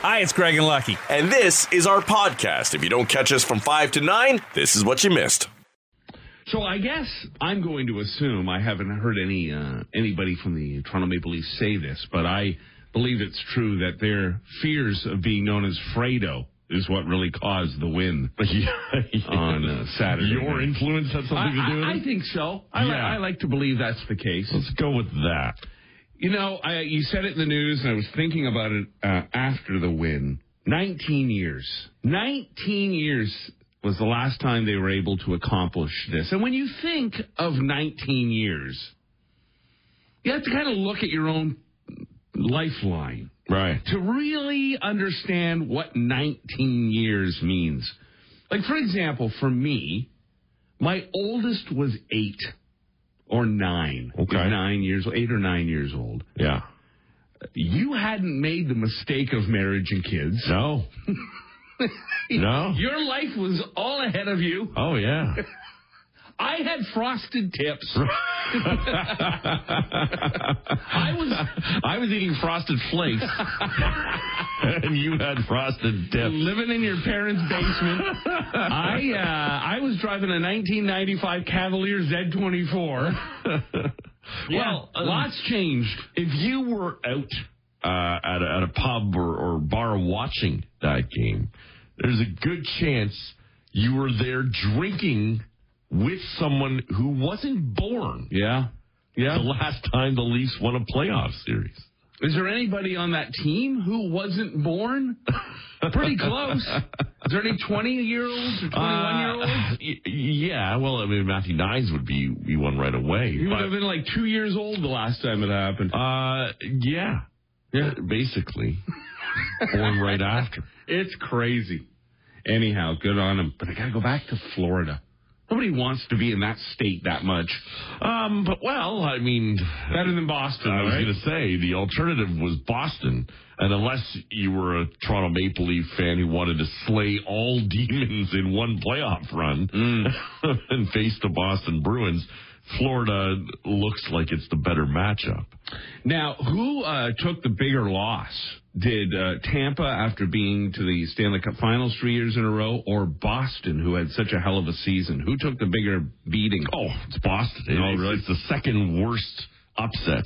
Hi, it's Craig and Lucky. And this is our podcast. If you don't catch us from 5 to 9, this is what you missed. So I guess I'm going to assume I haven't heard any uh, anybody from the Toronto Maple Leafs say this, but I believe it's true that their fears of being known as Fredo is what really caused the win on uh, Saturday. Your influence had something I, to do with I, it? I think so. I, li- I like to believe that's the case. Let's go with that. You know, I, you said it in the news, and I was thinking about it uh, after the win. 19 years. 19 years was the last time they were able to accomplish this. And when you think of 19 years, you have to kind of look at your own lifeline Right. to really understand what 19 years means. Like, for example, for me, my oldest was eight or nine. Okay. Nine years, eight or nine years old. Yeah. You hadn't made the mistake of marriage and kids. No. No. Your life was all ahead of you. Oh, yeah. I had frosted tips. I was I was eating frosted flakes. and you had frosted tips. living in your parents' basement. I uh, I was driving a 1995 Cavalier Z24. Well, um, lots changed. If you were out uh, at, a, at a pub or, or bar watching that game, there's a good chance you were there drinking with someone who wasn't born Yeah, yeah. the last time the Leafs won a playoff series. Is there anybody on that team who wasn't born? Pretty close. Is there any 20 year olds or 21 year olds? Uh, y- yeah, well, I mean, Matthew Knies would be, be one right away. He would have been like two years old the last time it happened. Uh, yeah. Yeah. Basically. Born right after. It's crazy. Anyhow, good on him. But I got to go back to Florida. Nobody wants to be in that state that much. Um, but well, I mean, Better than Boston, I was right? going to say the alternative was Boston, and unless you were a Toronto Maple Leaf fan who wanted to slay all demons in one playoff run and face the Boston Bruins, Florida looks like it's the better matchup. Now, who uh, took the bigger loss? Did uh, Tampa, after being to the Stanley Cup Finals three years in a row, or Boston, who had such a hell of a season? Who took the bigger beating? Oh, it's Boston. Oh, it's, really? it's the second worst upset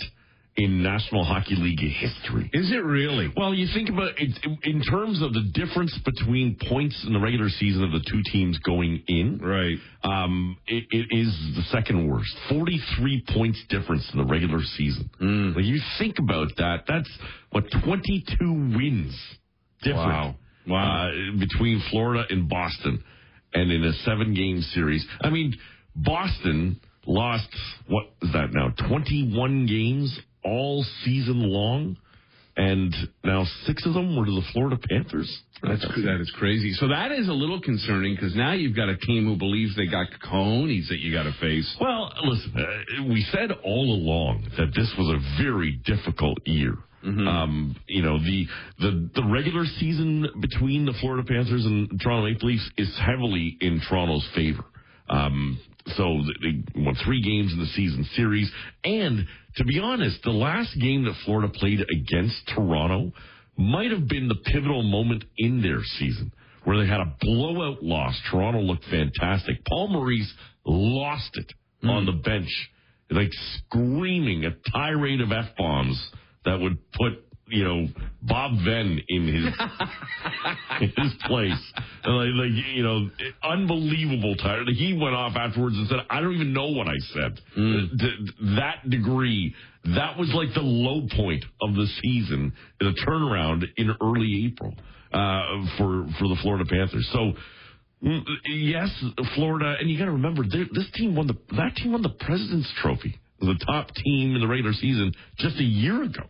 in National Hockey League history. Is it really? Well, you think about it in terms of the difference between points in the regular season of the two teams going in. Right. Um, it, it is the second worst. Forty-three points difference in the regular season. Mm. When you think about that, that's what twenty-two wins different. Wow. Wow. Uh, between Florida and Boston, and in a seven-game series. I mean, Boston lost what is that now? Twenty-one games all season long, and now six of them were to the Florida Panthers. That's that is crazy. So that is a little concerning because now you've got a team who believes they got cojones that you got to face. Well, listen, uh, we said all along that this was a very difficult year. Um, you know, the, the the regular season between the Florida Panthers and Toronto Maple Leafs is heavily in Toronto's favor. Um, so they won three games in the season series, and to be honest, the last game that Florida played against Toronto might have been the pivotal moment in their season where they had a blowout loss. Toronto looked fantastic. Paul Maurice lost it on the bench, like screaming a tirade of f bombs that would put you know Bob Venn in his his place. And like, like you know, unbelievable tired. He went off afterwards and said, "I don't even know what I said." To that degree, that was like the low point of the season, the turnaround in early April uh, for for the Florida Panthers. So. mm, Yes, Florida, and you got to remember this team won the that team won the President's Trophy, the top team in the regular season just a year ago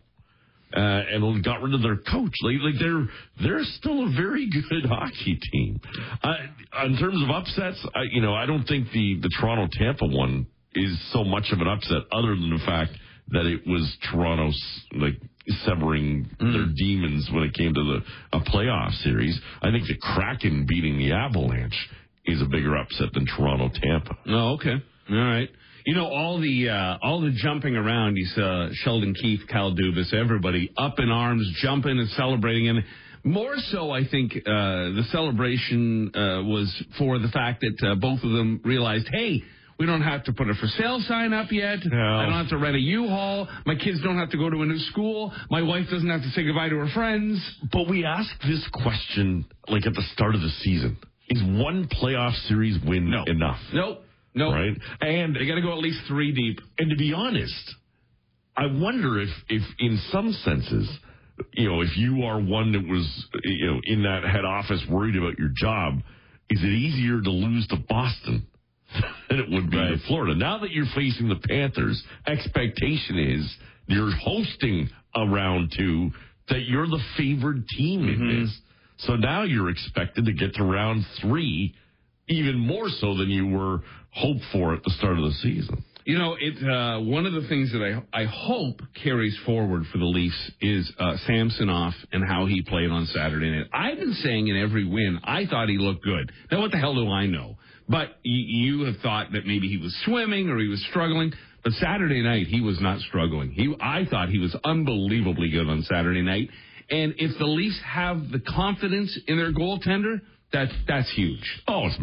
uh, and got rid of their coach. Like, like they're they're still a very good hockey team. Uh, in terms of upsets, I, you know, I don't think the the Toronto Tampa one is so much of an upset, other than the fact that it was Toronto's like severing their demons when it came to the a playoff series. I think the Kraken beating the Avalanche is a bigger upset than Toronto Tampa. Oh, okay. All right. You know, all the uh, all the jumping around, you saw Sheldon Keefe, Kyle Dubas, everybody up in arms, jumping and celebrating. And More so, I think uh, the celebration uh, was for the fact that uh, both of them realized, hey, we don't have to put a for sale sign up yet. No. I don't have to rent a U-Haul. My kids don't have to go to a new school. My wife doesn't have to say goodbye to her friends. But we asked this question like at the start of the season: Is one playoff series win No. enough? Nope. Nope. Right, and They got to go at least three deep. And to be honest, I wonder if, if in some senses, you know, if you are one that was, you know, in that head office worried about your job, is it easier to lose to Boston than it would be Right. to Florida? Now that you're facing the Panthers, expectation is you're hosting a round two that you're the favored team in mm-hmm. this. So now you're expected to get to round three even more so than you were hoped for at the start of the season. You know, it. Uh, one of the things that I I hope carries forward for the Leafs is uh, Samsonov and how he played on Saturday night. I've been saying in every win, I thought he looked good. Now, what the hell do I know? But y- you have thought that maybe he was swimming or he was struggling. But Saturday night, he was not struggling. He, I thought he was unbelievably good on Saturday night. And if the Leafs have the confidence in their goaltender, that's that's huge. Oh, it's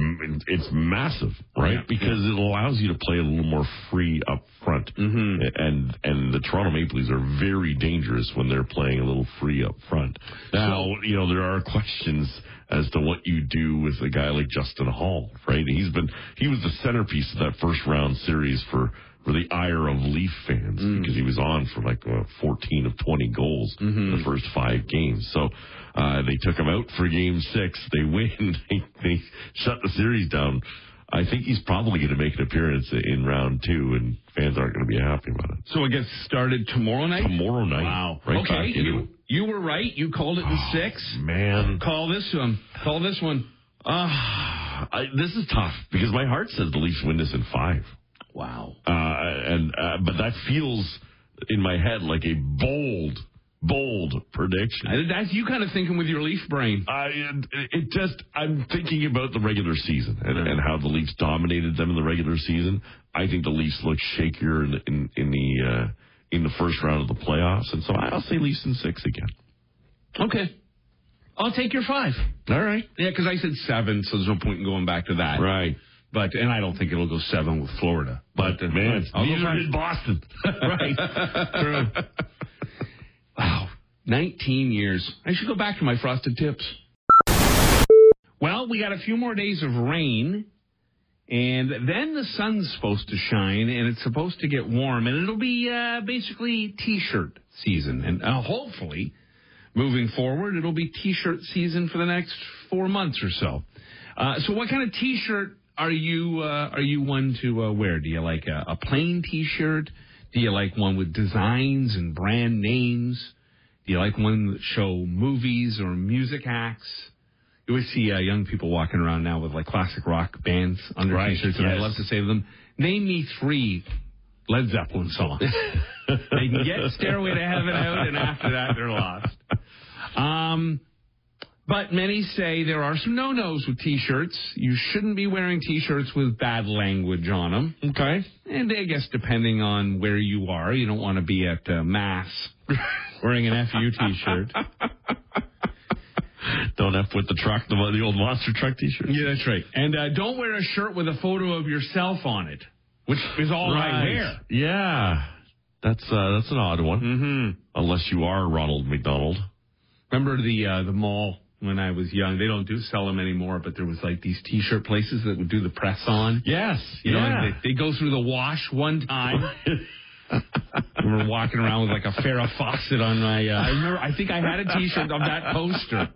it's massive, right? Yeah. Because it allows you to play a little more free up front, mm-hmm. and and the Toronto Maple Leafs are very dangerous when they're playing a little free up front. Now, you know there are questions as to what you do with a guy like Justin Holl, right? He's been he was the centerpiece of that first round series for for the ire of Leaf fans because he was on for like uh, 14 of 20 goals in the first five games. So uh, they took him out for game six. They win. They, they shut the series down. I think he's probably going to make an appearance in round two, and fans aren't going to be happy about it. So it gets started tomorrow night. Tomorrow night, Wow. right okay, you you were right. You called it in six. Man, Call this one. Call this one. uh, I, this is tough because my heart says the Leafs win this in five. Wow. uh, and uh, but that feels in my head like a bold, bold prediction. That's you kind of thinking with your Leaf brain. I it, it just I'm thinking about the regular season and, and how the Leafs dominated them in the regular season. I think the Leafs look shakier in in, in the uh, in the first round of the playoffs, and so I'll say Leafs in six again. Okay. I'll take your five. All right, Yeah, because I said seven, so there's no point in going back to that. right. But and I don't think it'll go seven with Florida. But uh, Man, I'll neither five. did Boston. right. True. Wow. 19 years. I should go back to my frosted tips. Well, we got a few more days of rain, and then the sun's supposed to shine, and it's supposed to get warm, and it'll be uh, basically t-shirt season. And uh, hopefully, moving forward, it'll be t-shirt season for the next four months or so. Uh, so, what kind of t-shirt are you uh, are you one to uh, wear? Do you like a, a plain t-shirt? Do you like one with designs and brand names? Do you like one that show movies or music acts? You always see uh, young people walking around now with like classic rock bands on their Right, t-shirts, and I love to say to them, "Name me three Led Zeppelin songs." they can get "Stairway to Heaven" out, and after that, they're lost. Um, but many say there are some no-nos with t-shirts. You shouldn't be wearing t-shirts with bad language on them. Okay. And I guess depending on where you are, you don't want to be at uh, mass wearing an FU t-shirt. Don't F with the truck, the, the old monster truck T-shirt. Yeah, that's right. And uh, don't wear a shirt with a photo of yourself on it, which is all I wear. Yeah, that's uh, that's an odd one. Mm-hmm. Unless you are Ronald McDonald. Remember the uh, the mall when I was young? They don't do sell them anymore, but there was like these T-shirt places that would do the press on. Yes. You know, yeah. and they, they go through the wash one time. we were walking around with like a Farrah Fawcett on my. Uh, I remember. I think I had a T-shirt of that poster.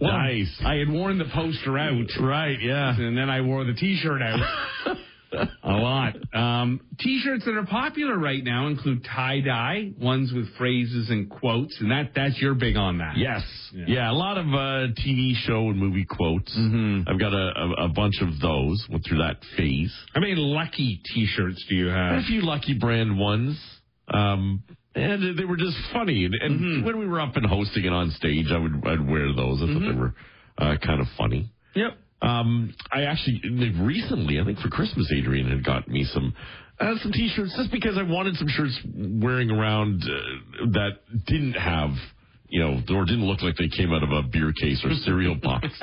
Well, Nice. I had worn the poster out, right. Yeah. and then I wore the T-shirt out. a lot. Um, t-shirts that are popular right now include tie-dye, ones with phrases and quotes, and that that's you're big on that. Yes. Yeah. Yeah. a lot of uh, TV show and movie quotes. Mhm. I've got a, a, a bunch of those. Went through that phase. How many lucky T-shirts do you have? a few Lucky Brand ones. Um, and they were just funny. And, and when we were up and hosting it on stage, I would I'd wear those. I thought they were uh, kind of funny. Yep. Um, I actually recently, I think for Christmas, Adrian had got me some uh, some T-shirts just because I wanted some shirts wearing around uh, that didn't have you know, or didn't look like they came out of a beer case or cereal box.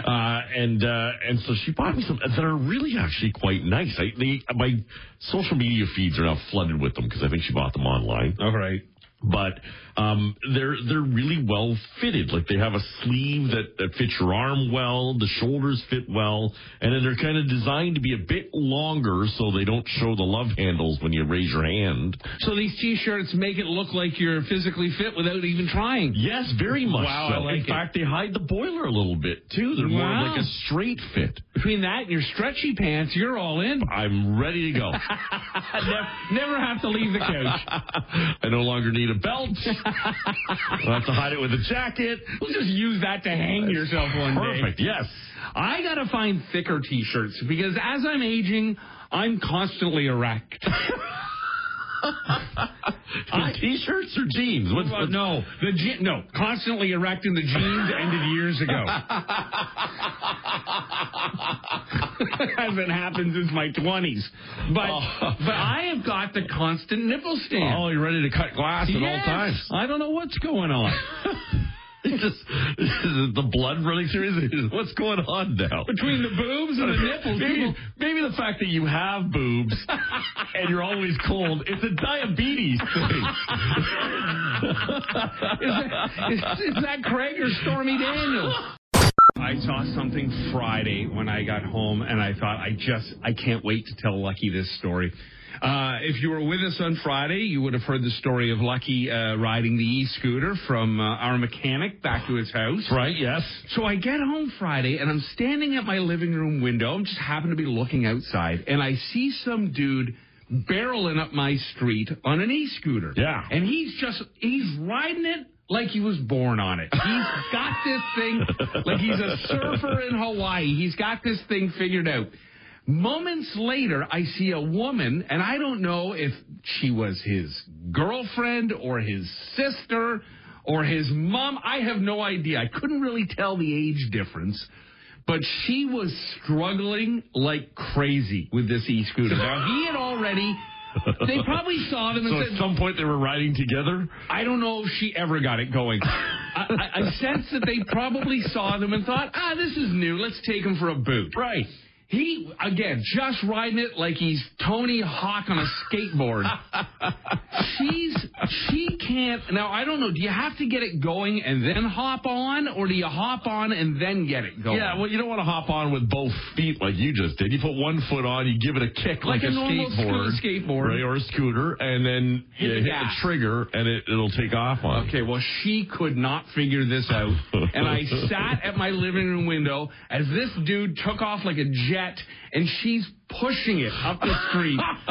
Uh, and uh, and so she bought me some that are really actually quite nice. I, they, my social media feeds are now flooded with them because I think she bought them online. All right. But um, they're they're really well fitted. Like they have a sleeve that, that fits your arm well, the shoulders fit well, and then they're kind of designed to be a bit longer so they don't show the love handles when you raise your hand. So these T-shirts make it look like you're physically fit without even trying. Yes, very much Wow, so. I like In it. fact, they hide the boiler a little bit too. They're more like a straight fit. Between that and your stretchy pants, you're all in. I'm ready to go. never, never have to leave the couch. I no longer need a belt. Don't have to hide it with a jacket. We'll just use that to hang yourself one day. Perfect. Yes. I gotta find thicker T-shirts because as I'm aging, I'm constantly erect. I- T-shirts or jeans? What's, no, the je- no, constantly erecting the jeans ended years ago. Hasn't happened since my twenties, but Oh. but I have got the constant nipple stand. Oh, you're ready to cut glass at all times. I don't know what's going on just the blood running through. his- What's going on now? between the boobs and the nipples. Maybe, People, the fact that you have boobs and you're always cold, it's a diabetes thing. is, that, is, is that Craig or Stormy Daniels? I saw something Friday when I got home, and I thought, I just, I can't wait to tell Lucky this story. Uh, if you were with us on Friday, you would have heard the story of Lucky uh, riding the e-scooter from uh, our mechanic back to his house. right, yes. So I get home Friday and I'm standing at my living room window. I'm just happen to be looking outside and I see some dude barreling up my street on an e-scooter. Yeah. And he's just, he's riding it like he was born on it. He's got this thing like he's a surfer in Hawaii. He's got this thing figured out. Moments later, I see a woman, and I don't know if she was his girlfriend or his sister or his mom. I have no idea. I couldn't really tell the age difference. But she was struggling like crazy with this e-scooter. Now, he had already, they probably saw them and So said, at some point they were riding together. I don't know if she ever got it going. I, I, I sense that they probably saw them and thought, ah, this is new. Let's take them for a boot. Right. He, again, just riding it like he's Tony Hawk on a skateboard. She's, she can't, now I don't know, do you have to get it going and then hop on, or do you hop on and then get it going? Yeah, well, you don't want to hop on with both feet like you just did. You put one foot on, you give it a kick like, Like a normal skateboard, skateboard. right, or a scooter, and then Hit you the hit gas. the trigger, and it, it'll take off on. Okay, well, she could not figure this out. And I sat at my living room window as this dude took off like a jet, and she's pushing it up the street.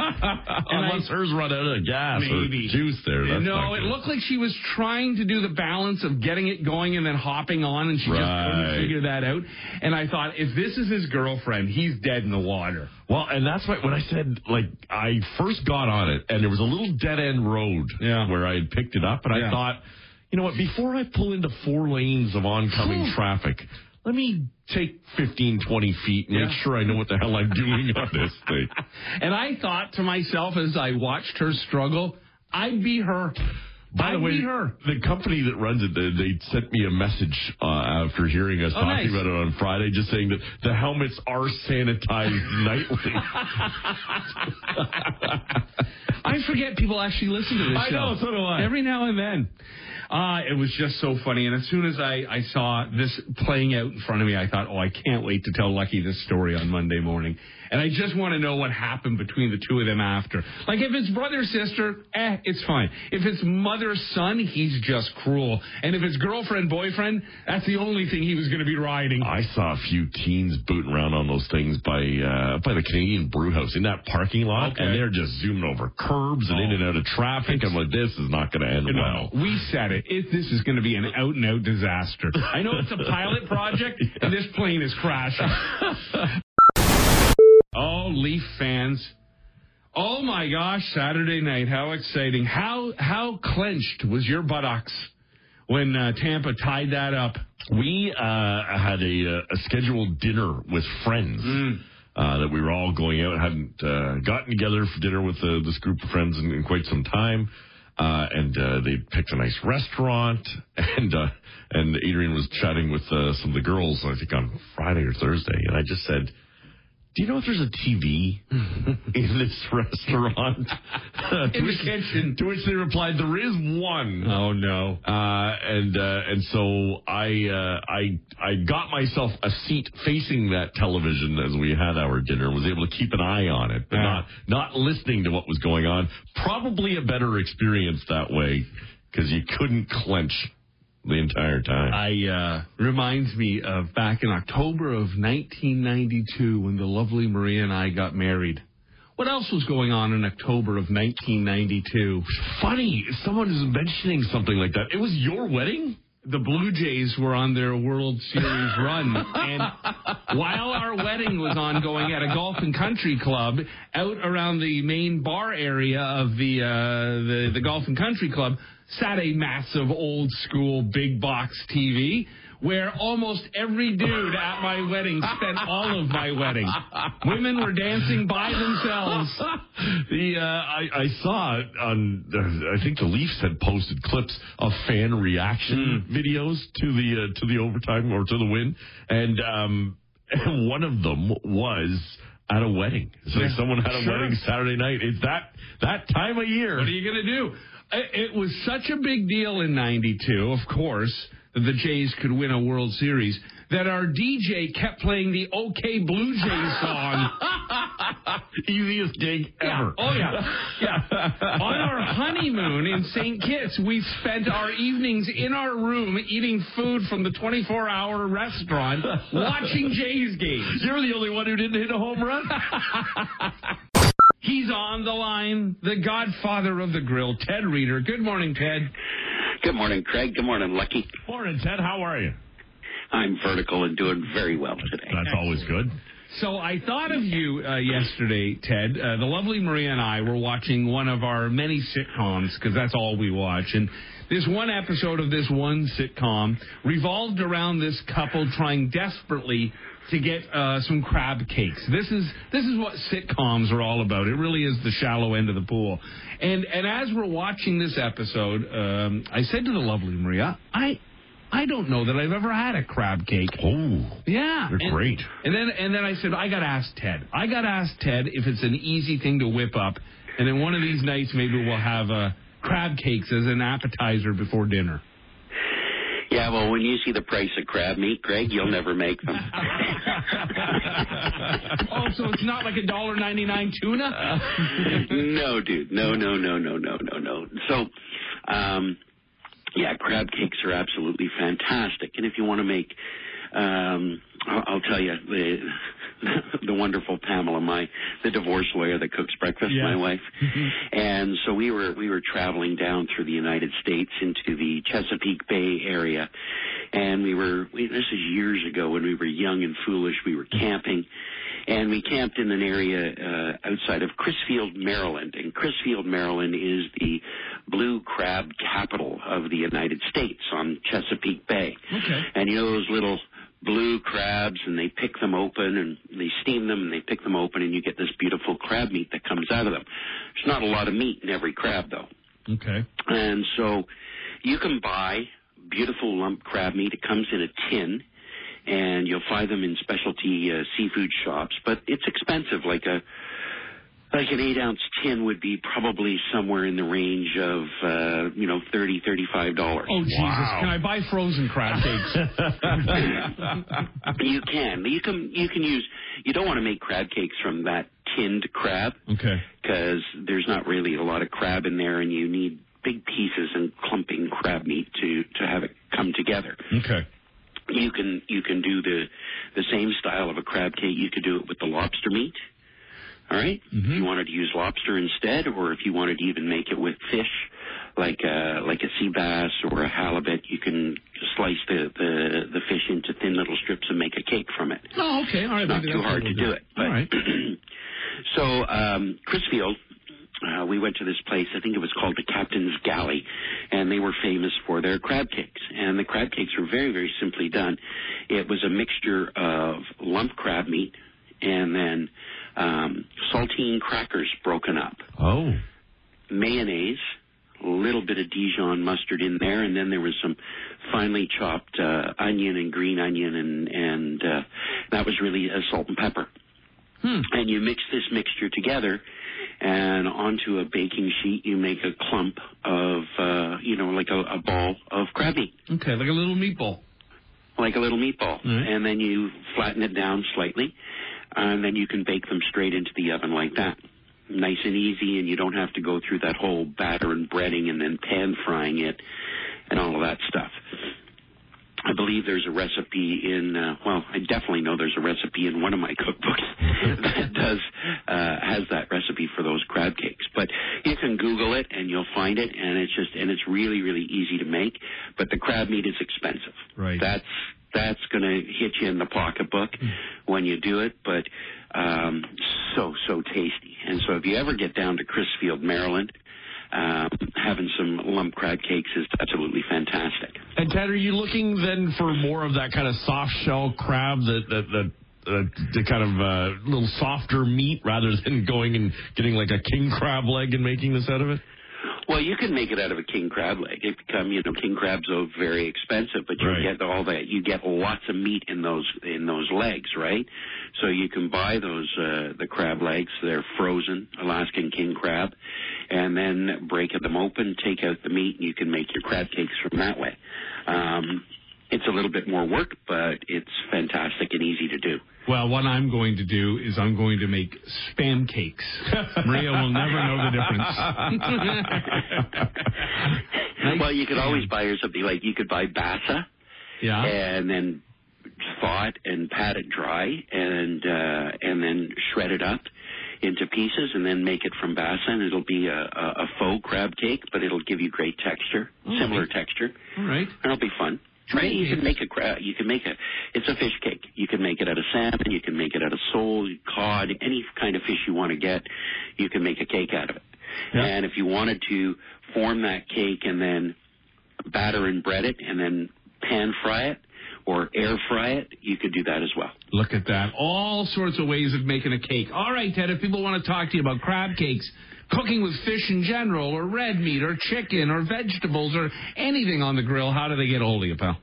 Unless hers run out of gas Maybe. or juice there. That's no, it looked like she was trying to do the balance of getting it going and then hopping on, and she just couldn't figure that out. And I thought, if this is his girlfriend, he's dead in the water. Well, and that's why when I said like I first got on it, and there was a little dead end road Yeah. where I had picked it up, and Yeah. I thought, you know what? Before I pull into four lanes of oncoming traffic, let me take 15, 20 feet and make sure I know what the hell I'm doing on this thing. And I thought to myself as I watched her struggle, I'd be her. By I'd the way, the company that runs it, they, they sent me a message uh, after hearing us Oh, talking nice. about it on Friday, just saying that the helmets are sanitized nightly. I forget people actually listen to this I show. know, so do I. Every now and then. Uh, it was just so funny. And as soon as I, I saw this playing out in front of me, I thought, oh, I can't wait to tell Lucky this story on Monday morning. And I just want to know what happened between the two of them after. Like, if it's brother sister, eh, it's fine. If it's mother son, he's just cruel. And if it's girlfriend boyfriend, that's the only thing he was going to be riding. I saw a few teens booting around on those things by uh, by the Canadian Brew House in that parking lot, Okay. and they're just zooming over curbs and in and out of traffic. I'm like, this is not going to end well. We said it. it this is going to be an out and out disaster. I know it's a pilot project, and this plane is crashing. oh, Leaf fans. Oh my gosh, Saturday night. How exciting. How how clenched was your buttocks when uh, Tampa tied that up? We uh, had a, uh, a scheduled dinner with friends. Mm. Uh, that we were all going out, hadn't uh, gotten together for dinner with uh, this group of friends in, in quite some time. uh, and uh, they picked a nice restaurant, and uh, and Adrian was chatting with uh, some of the girls, I think on Friday or Thursday, and I just said. Do you know if there's a TV in this restaurant? In the kitchen. To which they replied, "There is one." Oh no. Uh, and uh, and so I uh, I I got myself a seat facing that television as we had our dinner and was able to keep an eye on it, but not not listening to what was going on. Probably a better experience that way because you couldn't clench the entire time. I uh, reminds me of back in October of 1992 when the lovely Maria and I got married. What else was going on in October of 1992? Funny, someone is mentioning something like that. It was your wedding. The Blue Jays were on their World Series run, and while our wedding was ongoing at a golf and country club out around the main bar area of the uh, the, the golf and country club, sat a massive old school big box TV where almost every dude at my wedding spent all of my wedding. Women were dancing by themselves. the uh, I, I saw on. I think the Leafs had posted clips of fan reaction videos to the uh, to the overtime or to the win, and um, one of them was at a wedding. So Yeah. someone had a Sure. wedding Saturday night. It's that that time of year. What are you going to do? It was such a big deal in 92, of course, that the Jays could win a World Series, that our DJ kept playing the OK Blue Jays song. Easiest gig Yeah. ever. Oh, yeah. Yeah. On our honeymoon in St. Kitts, we spent our evenings in our room eating food from the 24 hour restaurant, watching Jays games. You're the only one who didn't hit a home run. He's on the line, the godfather of the grill, Ted Reader. Good morning, Ted. Good morning, Craig. Good morning, Lucky. Morning, Ted. How are you? I'm vertical and doing very well today. That's always good. So I thought of you uh, yesterday, Ted. Uh, the lovely Maria and I were watching one of our many sitcoms because that's all we watch. And this one episode of this one sitcom revolved around this couple trying desperately to get uh, some crab cakes. This is this is what sitcoms are all about. It really is the shallow end of the pool. And and as we're watching this episode, um, I said to the lovely Maria, I. I don't know that I've ever had a crab cake. Oh, Yeah, They're and- great. And then and then I said I got to ask Ted. I got to ask Ted if it's an easy thing to whip up, and then one of these nights maybe we'll have uh, crab cakes as an appetizer before dinner. Yeah, well, when you see the price of crab meat, Craig, you'll never make them. oh, so it's not like a dollar ninety nine tuna? no, dude. No, no, no, no, no, no, no. So, um, yeah, crab cakes are absolutely fantastic. And if you want to make, um, I'll, I'll tell you, the the wonderful Pamela, my the divorce lawyer that cooks breakfast, Yeah. my wife. and so we were we were traveling down through the United States into the Chesapeake Bay area, and we were we, this is years ago when we were young and foolish. We were camping, and we camped in an area uh, outside of Crisfield, Maryland. And Crisfield, Maryland is the blue crab capital of the United States on Chesapeake Bay. Okay. And you know those little blue crabs, and they pick them open and they steam them and they pick them open, and you get this beautiful crab meat that comes out of them. There's not a lot of meat in every crab, though. Okay. And so you can buy beautiful lump crab meat. It comes in a tin, and you'll find them in specialty uh, seafood shops. But it's expensive. Like a like an eight ounce tin would be probably somewhere in the range of uh, you know thirty thirty five dollars. Oh Jesus! Can I buy frozen crab cakes? You can you can you can use. You don't want to make crab cakes from that tinned crab okay. because there's not really a lot of crab in there, and you need big pieces and clumping crab meat to to have it come together. Okay. you can you can do the the same style of a crab cake. You could do it with the lobster meat. All right? If you wanted to use lobster instead, or if you wanted to even make it with fish, like a like a sea bass or a halibut, you can slice the the, the fish into thin little strips and make a cake from it. Oh, okay. All right. Not too hard to do it. But All right. so um, Crisfield, uh, we went to this place. I think it was called the Captain's Galley, and they were famous for their crab cakes. And the crab cakes were very, very simply done. It was a mixture of lump crab meat and then um, saltine crackers broken up, Oh, mayonnaise, a little bit of Dijon mustard in there, and then there was some finely chopped uh, onion and green onion, and and uh, that was really uh, salt and pepper. Hmm. And you mix this mixture together, and onto a baking sheet, you make a clump of, uh, you know, like a, a ball of crab meat, Okay, like a little meatball. like a little meatball, Right. and then you flatten it down slightly, and then you can bake them straight into the oven like that. Nice and easy, and you don't have to go through that whole batter and breading and then pan frying it and all of that stuff. I believe there's a recipe in, uh, well, I definitely know there's a recipe in one of my cookbooks that does, uh, has that recipe for those crab cakes. But you can Google it and you'll find it and it's just, and it's really, really easy to make. But the crab meat is expensive. Right. That's, that's gonna hit you in the pocketbook when you do it, but, um, so, so tasty. And so if you ever get down to Crisfield, Maryland, um, having some lump crab cakes is absolutely fantastic. And Ted, are you looking then for more of that kind of soft shell crab, that that that. Uh, the kind of uh, little softer meat rather than going and getting like a king crab leg and making this out of it. Well, you can make it out of a king crab leg. It become, you know, king crabs are very expensive, but you Right. get all that. You get lots of meat in those in those legs, right? So you can buy those uh, the crab legs. They're frozen Alaskan king crab, and then break them open, take out the meat, and you can make your crab cakes from that way. Um, it's a little bit more work, but it's fantastic and easy to do. Well, what I'm going to do is I'm going to make spam cakes. Maria will never know the difference. Nice well, you could always buy her something like you could buy basa. Yeah. and then thaw it and pat it dry and uh, and then shred it up into pieces and then make it from basa and it'll be a, a, a faux crab cake but it'll give you great texture similar texture All right. and it'll be fun Try it. You can make a. You can make a. It's a fish cake. You can make it out of salmon. You can make it out of sole, cod, any kind of fish you want to get. You can make a cake out of it. Yeah. And if you wanted to form that cake and then batter and bread it and then pan fry it or air fry it, you could do that as well. Look at that. All sorts of ways of making a cake. All right, Ted, if people want to talk to you about crab cakes, cooking with fish in general, or red meat, or chicken, or vegetables, or anything on the grill, how do they get a hold of you, pal?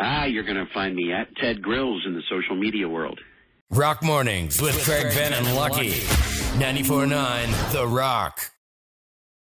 Ah, you're going to find me at Ted Grills in the social media world. Rock Mornings with Craig Ben and Lucky. 94.9 The Rock.